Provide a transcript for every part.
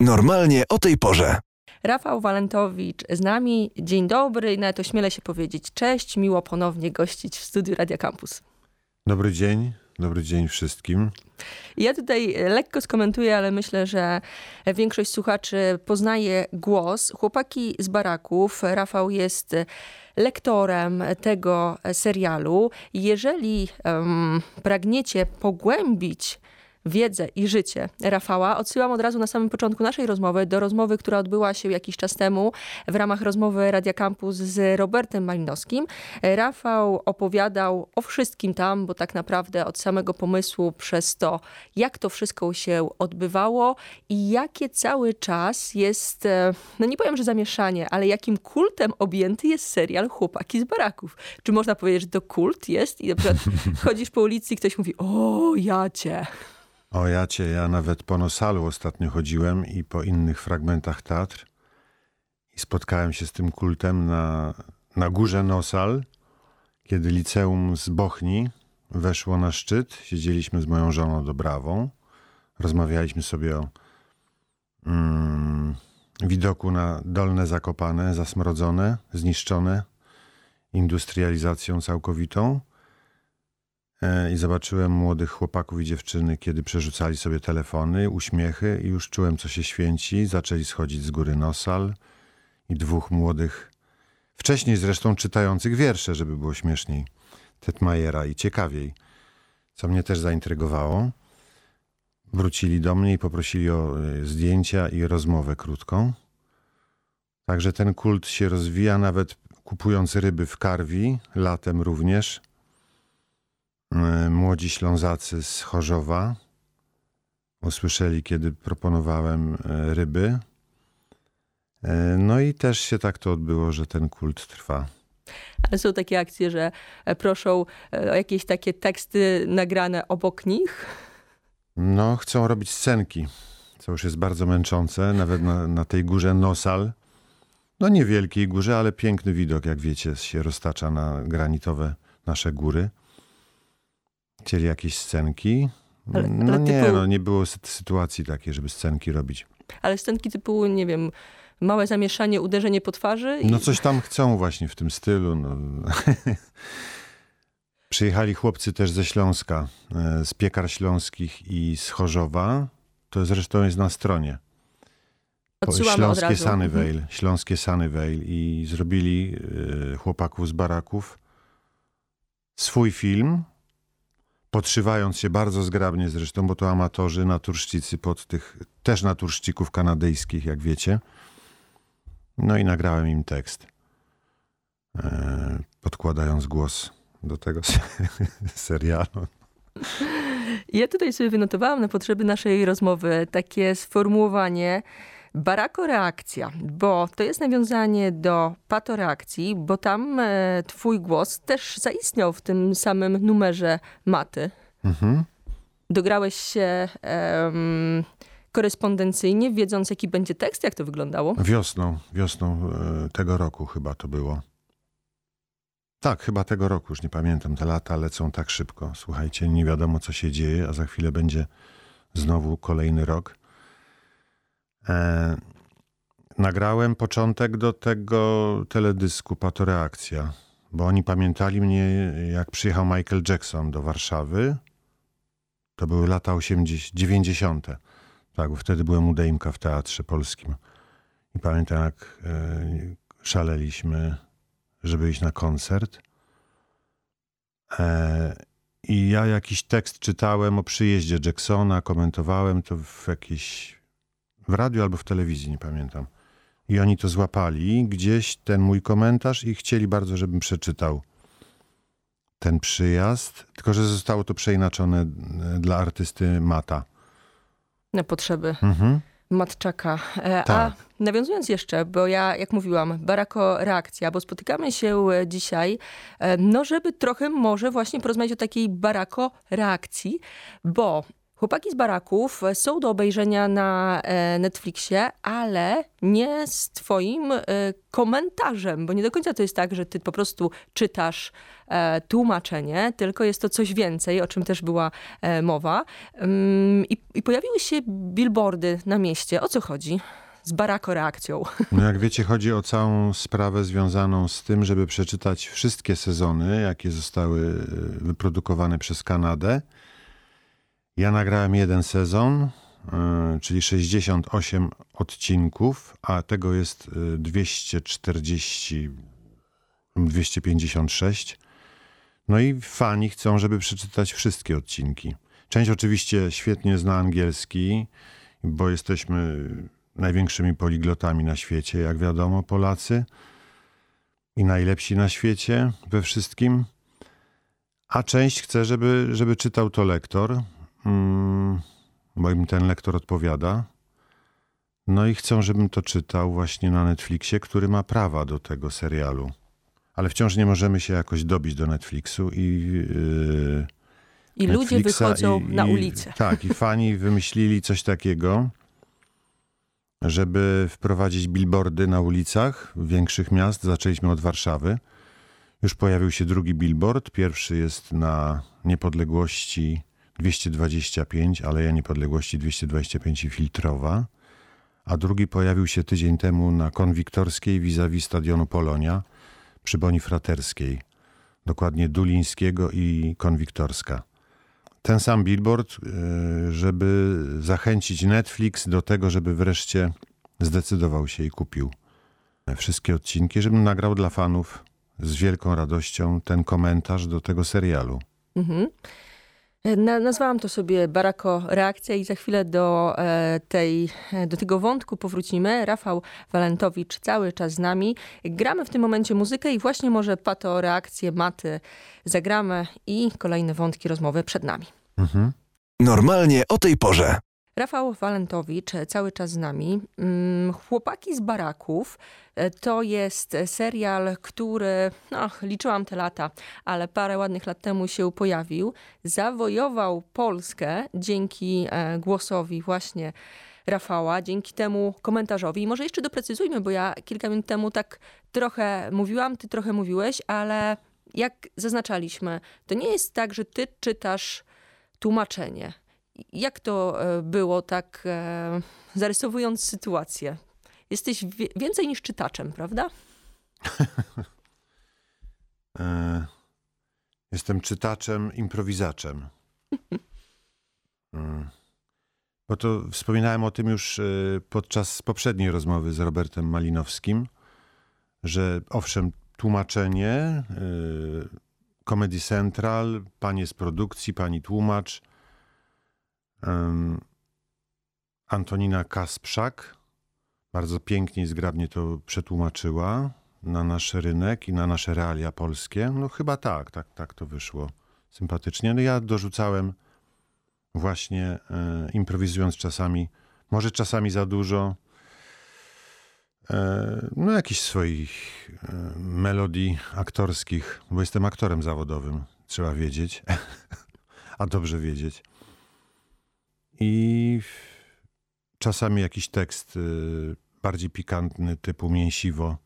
Normalnie o tej porze. Rafał Walentowicz z nami. Dzień dobry i nawet ośmielę się powiedzieć cześć. Miło ponownie gościć w studiu Radia Campus. Dobry dzień, dobry dzień wszystkim. Ja tutaj lekko skomentuję, ale myślę, że większość słuchaczy poznaje głos. Chłopaki z baraków. Rafał jest lektorem tego serialu. Jeżeli um, pragniecie pogłębić wiedzę i życie Rafała, odsyłam od razu na samym początku naszej rozmowy do rozmowy, która odbyła się jakiś czas temu w ramach rozmowy Radia Campus z Robertem Malinowskim. Rafał opowiadał o wszystkim tam, bo tak naprawdę od samego pomysłu przez to, jak to wszystko się odbywało i jakie cały czas jest, e, no nie powiem, że zamieszanie, ale jakim kultem objęty jest serial Chłopaki z baraków. Czy można powiedzieć, że to kult jest i na przykład chodzisz po ulicy i ktoś mówi, o ja cię. O ja cię, ja nawet po Nosalu ostatnio chodziłem i po innych fragmentach teatr i spotkałem się z tym kultem na, na górze Nosal, kiedy liceum z Bochni weszło na szczyt. Siedzieliśmy z moją żoną Dobrawą, rozmawialiśmy sobie o mm, widoku na Dolne Zakopane, zasmrodzone, zniszczone industrializacją całkowitą. E, i zobaczyłem młodych chłopaków i dziewczyny, kiedy przerzucali sobie telefony, uśmiechy i już czułem, co się święci. Zaczęli schodzić z góry Nosal i dwóch młodych, wcześniej zresztą czytających wiersze, żeby było śmieszniej, Tetmajera i ciekawiej, co mnie też zaintrygowało. Wrócili do mnie i poprosili o e, zdjęcia i rozmowę krótką. Także ten kult się rozwija, nawet kupując ryby w karwi, latem również – młodzi Ślązacy z Chorzowa usłyszeli, kiedy proponowałem e, ryby. E, no i też się tak to odbyło, że ten kult trwa. Ale są takie akcje, że proszą o jakieś takie teksty nagrane obok nich? No, chcą robić scenki, co już jest bardzo męczące, nawet na, na tej górze Nosal. No niewielkiej górze, ale piękny widok, jak wiecie, się roztacza na granitowe nasze góry chcieli jakieś scenki. Ale, no ale nie, typu... no nie było sytuacji takiej, żeby scenki robić. Ale scenki typu, nie wiem, małe zamieszanie, uderzenie po twarzy? I... No coś tam chcą właśnie w tym stylu. No. Przyjechali chłopcy też ze Śląska, e, z Piekar Śląskich i z Chorzowa. To zresztą jest na stronie. Odsyłamy Śląskie od Sunnyvale, mhm. Śląskie Sunnyvale i zrobili y, chłopaków z baraków swój film, podszywając się bardzo zgrabnie zresztą, bo to amatorzy, naturszczycy pod tych, też naturszczyków kanadyjskich, jak wiecie. No i nagrałem im tekst, e, podkładając głos do tego serialu. Ja tutaj sobie wynotowałam na potrzeby naszej rozmowy takie sformułowanie barakoreakcja, bo to jest nawiązanie do patoreakcji, bo tam e, twój głos też zaistniał w tym samym numerze maty. Mhm. Dograłeś się korespondencyjnie, wiedząc jaki będzie tekst? Jak to wyglądało? Wiosną, wiosną e, tego roku chyba to było. Tak, chyba tego roku, już nie pamiętam. Te lata lecą tak szybko. Słuchajcie, nie wiadomo co się dzieje, a za chwilę będzie znowu kolejny rok. E, nagrałem początek do tego teledysku Patoreakcja, bo oni pamiętali mnie, jak przyjechał Michael Jackson do Warszawy. To były lata 80, 90. Tak, bo wtedy byłem u Dejmka w Teatrze Polskim. I pamiętam, jak e, szaleliśmy, żeby iść na koncert. E, I ja jakiś tekst czytałem o przyjeździe Jacksona, komentowałem to w jakiejś w radiu albo w telewizji, nie pamiętam. I oni to złapali, gdzieś ten mój komentarz i chcieli bardzo, żebym przeczytał ten przyjazd, tylko że zostało to przeinaczone e, dla artysty Mata. Na potrzeby mhm. Matczaka. E, tak. A nawiązując jeszcze, bo ja, jak mówiłam, barako reakcja, bo spotykamy się e, dzisiaj, no żeby trochę może właśnie porozmawiać o takiej barako reakcji, bo Chłopaki z baraków są do obejrzenia na e, Netflixie, ale nie z twoim e, komentarzem, bo nie do końca to jest tak, że ty po prostu czytasz e, tłumaczenie, tylko jest to coś więcej, o czym też była mowa. Mm, I, pojawiły się billboardy na mieście. O co chodzi? z barako reakcją. No jak wiecie, chodzi o całą sprawę związaną z tym, żeby przeczytać wszystkie sezony, jakie zostały wyprodukowane przez Kanadę ja nagrałem jeden sezon, yy, czyli 68 odcinków, a tego jest 240, e, 256. No i fani chcą, żeby przeczytać wszystkie odcinki. Część oczywiście świetnie zna angielski, bo jesteśmy największymi poliglotami na świecie, jak wiadomo, Polacy. I najlepsi na świecie we wszystkim. A część chce, żeby, żeby czytał to lektor, mm, bo im ten lektor odpowiada. No i chcą, żebym to czytał właśnie na Netflixie, który ma prawa do tego serialu. Ale wciąż nie możemy się jakoś dobić do Netflixu i. Yy, I Netflixa ludzie wychodzą i, na ulicę. Tak, i fani wymyślili coś takiego, żeby wprowadzić billboardy na ulicach większych miast. Zaczęliśmy od Warszawy. Już pojawił się drugi billboard. Pierwszy jest na niepodległości 225, Aleja Niepodległości 225 i Filtrowa, a drugi pojawił się tydzień temu na Konwiktorskiej vis-a-vis stadionu Polonia przy Boni Fraterskiej, dokładnie Dulińskiego i Konwiktorska. Ten sam billboard, e, żeby zachęcić Netflix do tego, żeby wreszcie zdecydował się i kupił wszystkie odcinki, żebym nagrał dla fanów z wielką radością ten komentarz do tego serialu. Mhm. Na, nazwałam to sobie Barako Reakcja i za chwilę do, e, tej, e, do tego wątku powrócimy. Rafał Walentowicz cały czas z nami. Gramy w tym momencie muzykę i właśnie może pato reakcję maty zagramy i kolejne wątki rozmowy przed nami. Mhm. Normalnie o tej porze. Rafał Walentowicz cały czas z nami. Mm, Chłopaki z baraków e, to jest serial, który, no, liczyłam te lata, ale parę ładnych lat temu się pojawił. Zawojował Polskę dzięki e, głosowi właśnie Rafała, dzięki temu komentarzowi. I może jeszcze doprecyzujmy, bo ja kilka minut temu tak trochę mówiłam, ty trochę mówiłeś, ale jak zaznaczaliśmy, to nie jest tak, że ty czytasz tłumaczenie jak to e, było, tak e, zarysowując sytuację? Jesteś więcej niż czytaczem, prawda? E, jestem czytaczem, improwizaczem. Bo to wspominałem o tym już podczas poprzedniej rozmowy z Robertem Malinowskim, że owszem, tłumaczenie, Comedy Central, panie z produkcji, pani tłumacz, Antonina Kasprzak bardzo pięknie i zgrabnie to przetłumaczyła na nasz rynek i na nasze realia polskie. No chyba tak, tak, tak to wyszło sympatycznie. No ja dorzucałem właśnie, e, improwizując czasami, może czasami za dużo, e, no jakichś swoich e, melodii aktorskich, bo jestem aktorem zawodowym, trzeba wiedzieć, a dobrze wiedzieć. I czasami jakiś tekst y, bardziej pikantny, typu mięsiwo,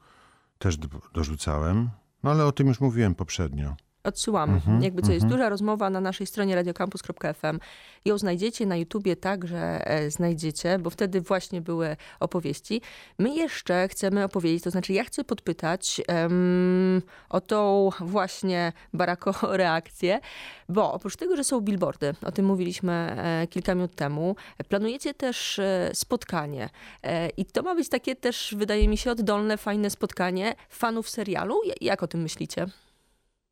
też dorzucałem. No ale o tym już mówiłem poprzednio. Odsyłam. Mm-hmm, Jakby co, jest mhm. duża rozmowa na naszej stronie radiocampus.fm. Ją znajdziecie na YouTubie także e, znajdziecie, bo wtedy właśnie były opowieści. My jeszcze chcemy opowiedzieć, to znaczy ja chcę podpytać um, o tą właśnie barako reakcję, bo oprócz tego, że są billboardy, o tym mówiliśmy e, kilka minut temu, planujecie też e, spotkanie. I to ma być takie też, wydaje mi się, oddolne, fajne spotkanie fanów serialu. Jak o tym myślicie?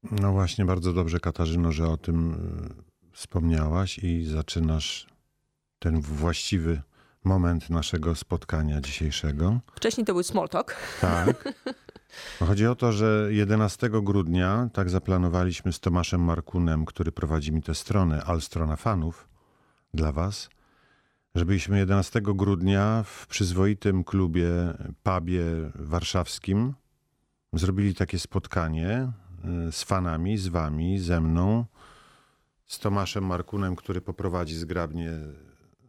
No właśnie, bardzo dobrze, Katarzyno, że o tym y, wspomniałaś i zaczynasz ten właściwy moment naszego spotkania dzisiejszego. Wcześniej to był small talk. Tak. Chodzi o to, że 11 grudnia, tak zaplanowaliśmy z Tomaszem Markunem, który prowadzi mi tę stronę, Alstrona Fanów, dla was, żebyśmy 11 grudnia w przyzwoitym klubie, pubie warszawskim zrobili takie spotkanie z fanami, z wami, ze mną, z Tomaszem Markunem, który poprowadzi zgrabnie,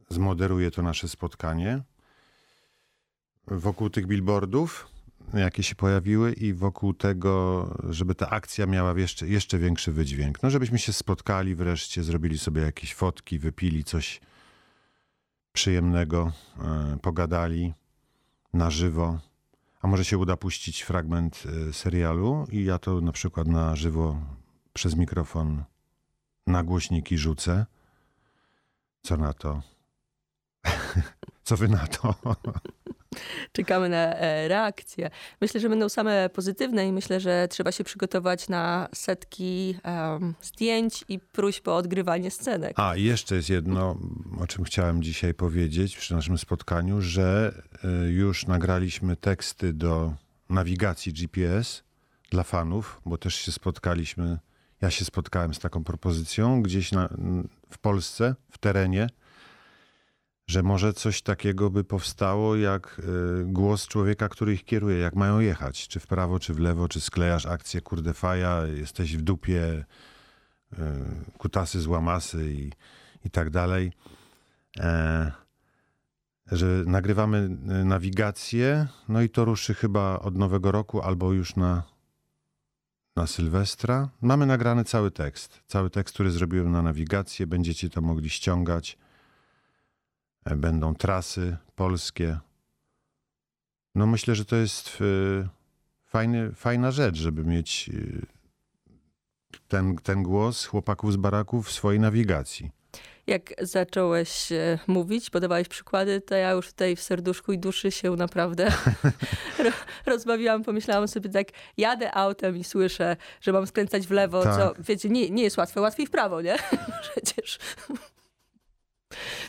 zmoderuje to nasze spotkanie. Wokół tych billboardów, jakie się pojawiły i wokół tego, żeby ta akcja miała jeszcze, jeszcze większy wydźwięk. No, żebyśmy się spotkali wreszcie, zrobili sobie jakieś fotki, wypili coś przyjemnego, e, pogadali na żywo. A może się uda puścić fragment e, serialu i ja to na przykład na żywo przez mikrofon na głośniki rzucę. Co na to? Co wy na to? Czekamy na e, reakcje. Myślę, że będą same pozytywne i myślę, że trzeba się przygotować na setki um, zdjęć i próśb o odgrywanie scenek. A, jeszcze jest jedno, o czym chciałem dzisiaj powiedzieć przy naszym spotkaniu, że y, już nagraliśmy teksty do nawigacji GPS dla fanów, bo też się spotkaliśmy, ja się spotkałem z taką propozycją gdzieś na, w Polsce, w terenie, że może coś takiego by powstało jak y, głos człowieka, który ich kieruje, jak mają jechać, czy w prawo, czy w lewo, czy sklejasz akcję kurde faja, jesteś w dupie, y, kutasy złamasy i, i tak dalej. E, że nagrywamy y, nawigację, no i to ruszy chyba od nowego roku albo już na, na Sylwestra. Mamy nagrany cały tekst. Cały tekst, który zrobiłem na nawigację. Będziecie to mogli ściągać. E, Będą trasy polskie. No myślę, że to jest y, fajny, fajna rzecz, żeby mieć y, ten, ten głos chłopaków z baraków w swojej nawigacji. Jak zacząłeś e, mówić, podawałeś przykłady, to ja już tutaj w serduszku i duszy się naprawdę ro- rozbawiłam. Pomyślałam sobie tak, jadę autem i słyszę, że mam skręcać w lewo, Tak. co wiecie, nie, nie jest łatwe, łatwiej w prawo, nie? Przecież.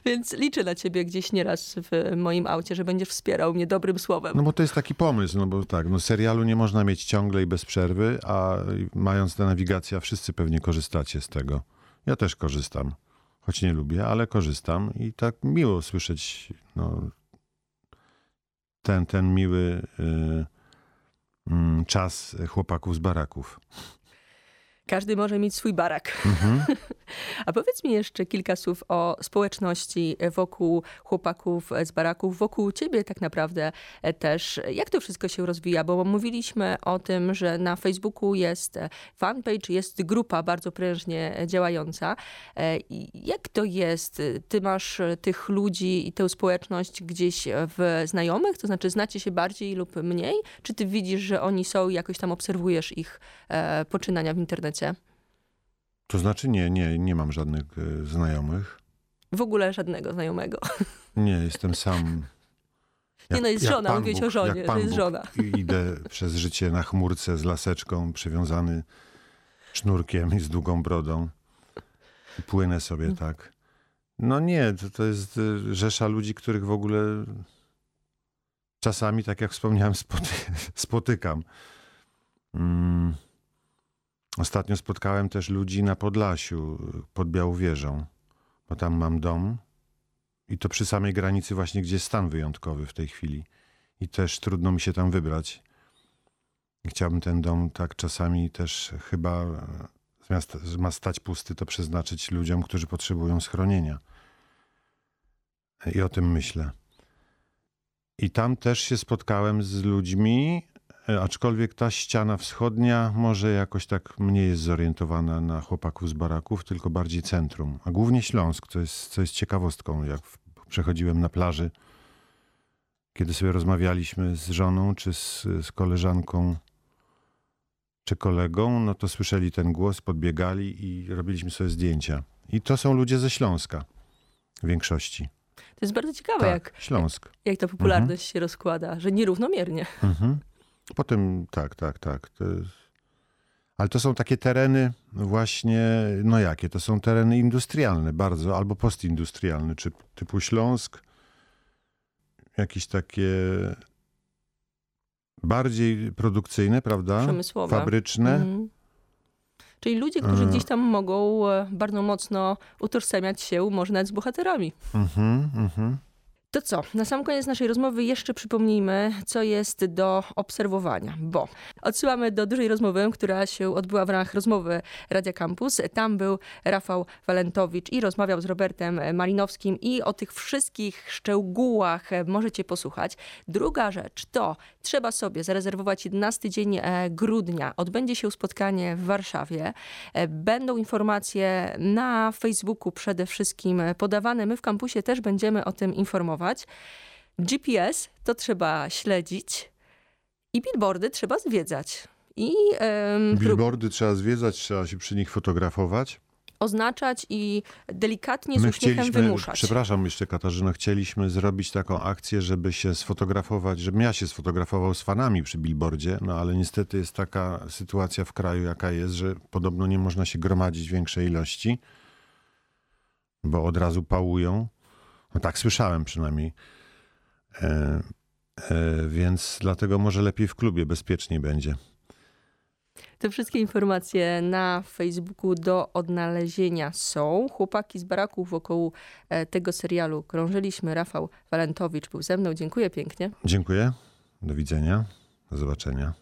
Więc liczę na ciebie gdzieś nieraz w moim aucie, że będziesz wspierał mnie dobrym słowem. No bo to jest taki pomysł, no bo tak, no serialu nie można mieć ciągle i bez przerwy, a mając tę nawigację, wszyscy pewnie korzystacie z tego. Ja też korzystam, choć nie lubię, ale korzystam i tak miło słyszeć no, ten, ten miły y, mm, czas chłopaków z baraków. Każdy może mieć swój barak. Mhm. A powiedz mi jeszcze kilka słów o społeczności wokół chłopaków z baraków, wokół ciebie tak naprawdę e, też. Jak to wszystko się rozwija? Bo mówiliśmy o tym, że na Facebooku jest fanpage, jest grupa bardzo prężnie działająca. E, Jak to jest? Ty masz tych ludzi i tę społeczność gdzieś w znajomych? To znaczy znacie się bardziej lub mniej? Czy ty widzisz, że oni są i jakoś tam obserwujesz ich e, poczynania w internecie? To znaczy nie, nie, nie mam żadnych y, znajomych. W ogóle żadnego znajomego. Nie, jestem sam. Nie, no jest jak żona, Bóg, o żonie, jak Pan jest żona. Idę przez życie na chmurce z laseczką, przywiązany sznurkiem i z długą brodą. I płynę sobie Mm. tak. No nie, to, to jest y, rzesza ludzi, których w ogóle czasami, tak jak wspomniałem, spoty spotykam. Mm. Ostatnio spotkałem też ludzi na Podlasiu, pod Białowieżą, bo tam mam dom i to przy samej granicy właśnie, gdzie jest stan wyjątkowy w tej chwili. I też trudno mi się tam wybrać. Chciałbym ten dom tak czasami też chyba e, zamiast ma stać pusty, to przeznaczyć ludziom, którzy potrzebują schronienia. I o tym myślę. I tam też się spotkałem z ludźmi, aczkolwiek ta ściana wschodnia może jakoś tak mniej jest zorientowana na chłopaków z baraków, tylko bardziej centrum. A głównie Śląsk, co jest, co jest ciekawostką. Jak przechodziłem na plaży, kiedy sobie rozmawialiśmy z żoną, czy z, z koleżanką, czy kolegą, no to słyszeli ten głos, podbiegali i robiliśmy sobie zdjęcia. I to są ludzie ze Śląska w większości. To jest bardzo ciekawe, Tak, jak, Śląsk. jak ta popularność się rozkłada, że nierównomiernie. Mhm. Potem tak, tak, tak. To jest... Ale to są takie tereny właśnie, no jakie? To są tereny industrialne bardzo, albo postindustrialne, czy typu Śląsk. Jakieś takie bardziej produkcyjne, prawda? Przemysłowe. Fabryczne. Mhm. Czyli ludzie, którzy E. gdzieś tam mogą e, bardzo mocno utożsamiać się może nawet z bohaterami. Mhm, mhm. To co? Na sam koniec naszej rozmowy jeszcze przypomnijmy, co jest do obserwowania, bo odsyłamy do dużej rozmowy, która się odbyła w ramach rozmowy Radia Campus. Tam był Rafał Walentowicz i rozmawiał z Robertem Malinowskim i o tych wszystkich szczegółach możecie posłuchać. Druga rzecz to trzeba sobie zarezerwować 11 dzień e, grudnia. Odbędzie się spotkanie w Warszawie. E, Będą informacje na Facebooku przede wszystkim podawane. My w kampusie też będziemy o tym informować. GPS to trzeba śledzić i billboardy trzeba zwiedzać. I Billboardy trzeba zwiedzać, trzeba się przy nich fotografować. oznaczać i delikatnie z uśmiechem wymuszać. przepraszam jeszcze Katarzyno, chcieliśmy zrobić taką akcję, żeby się sfotografować, żebym ja się sfotografował z fanami przy billboardzie, no ale niestety jest taka sytuacja w kraju, jaka jest, że podobno nie można się gromadzić większej ilości, bo od razu pałują. No tak słyszałem przynajmniej. E, e, więc dlatego może lepiej w klubie, bezpieczniej będzie. Te wszystkie informacje na Facebooku do odnalezienia są. Chłopaki z baraków wokół e, tego serialu krążyliśmy. Rafał Walentowicz był ze mną. Dziękuję pięknie. Dziękuję. Do widzenia. Do zobaczenia.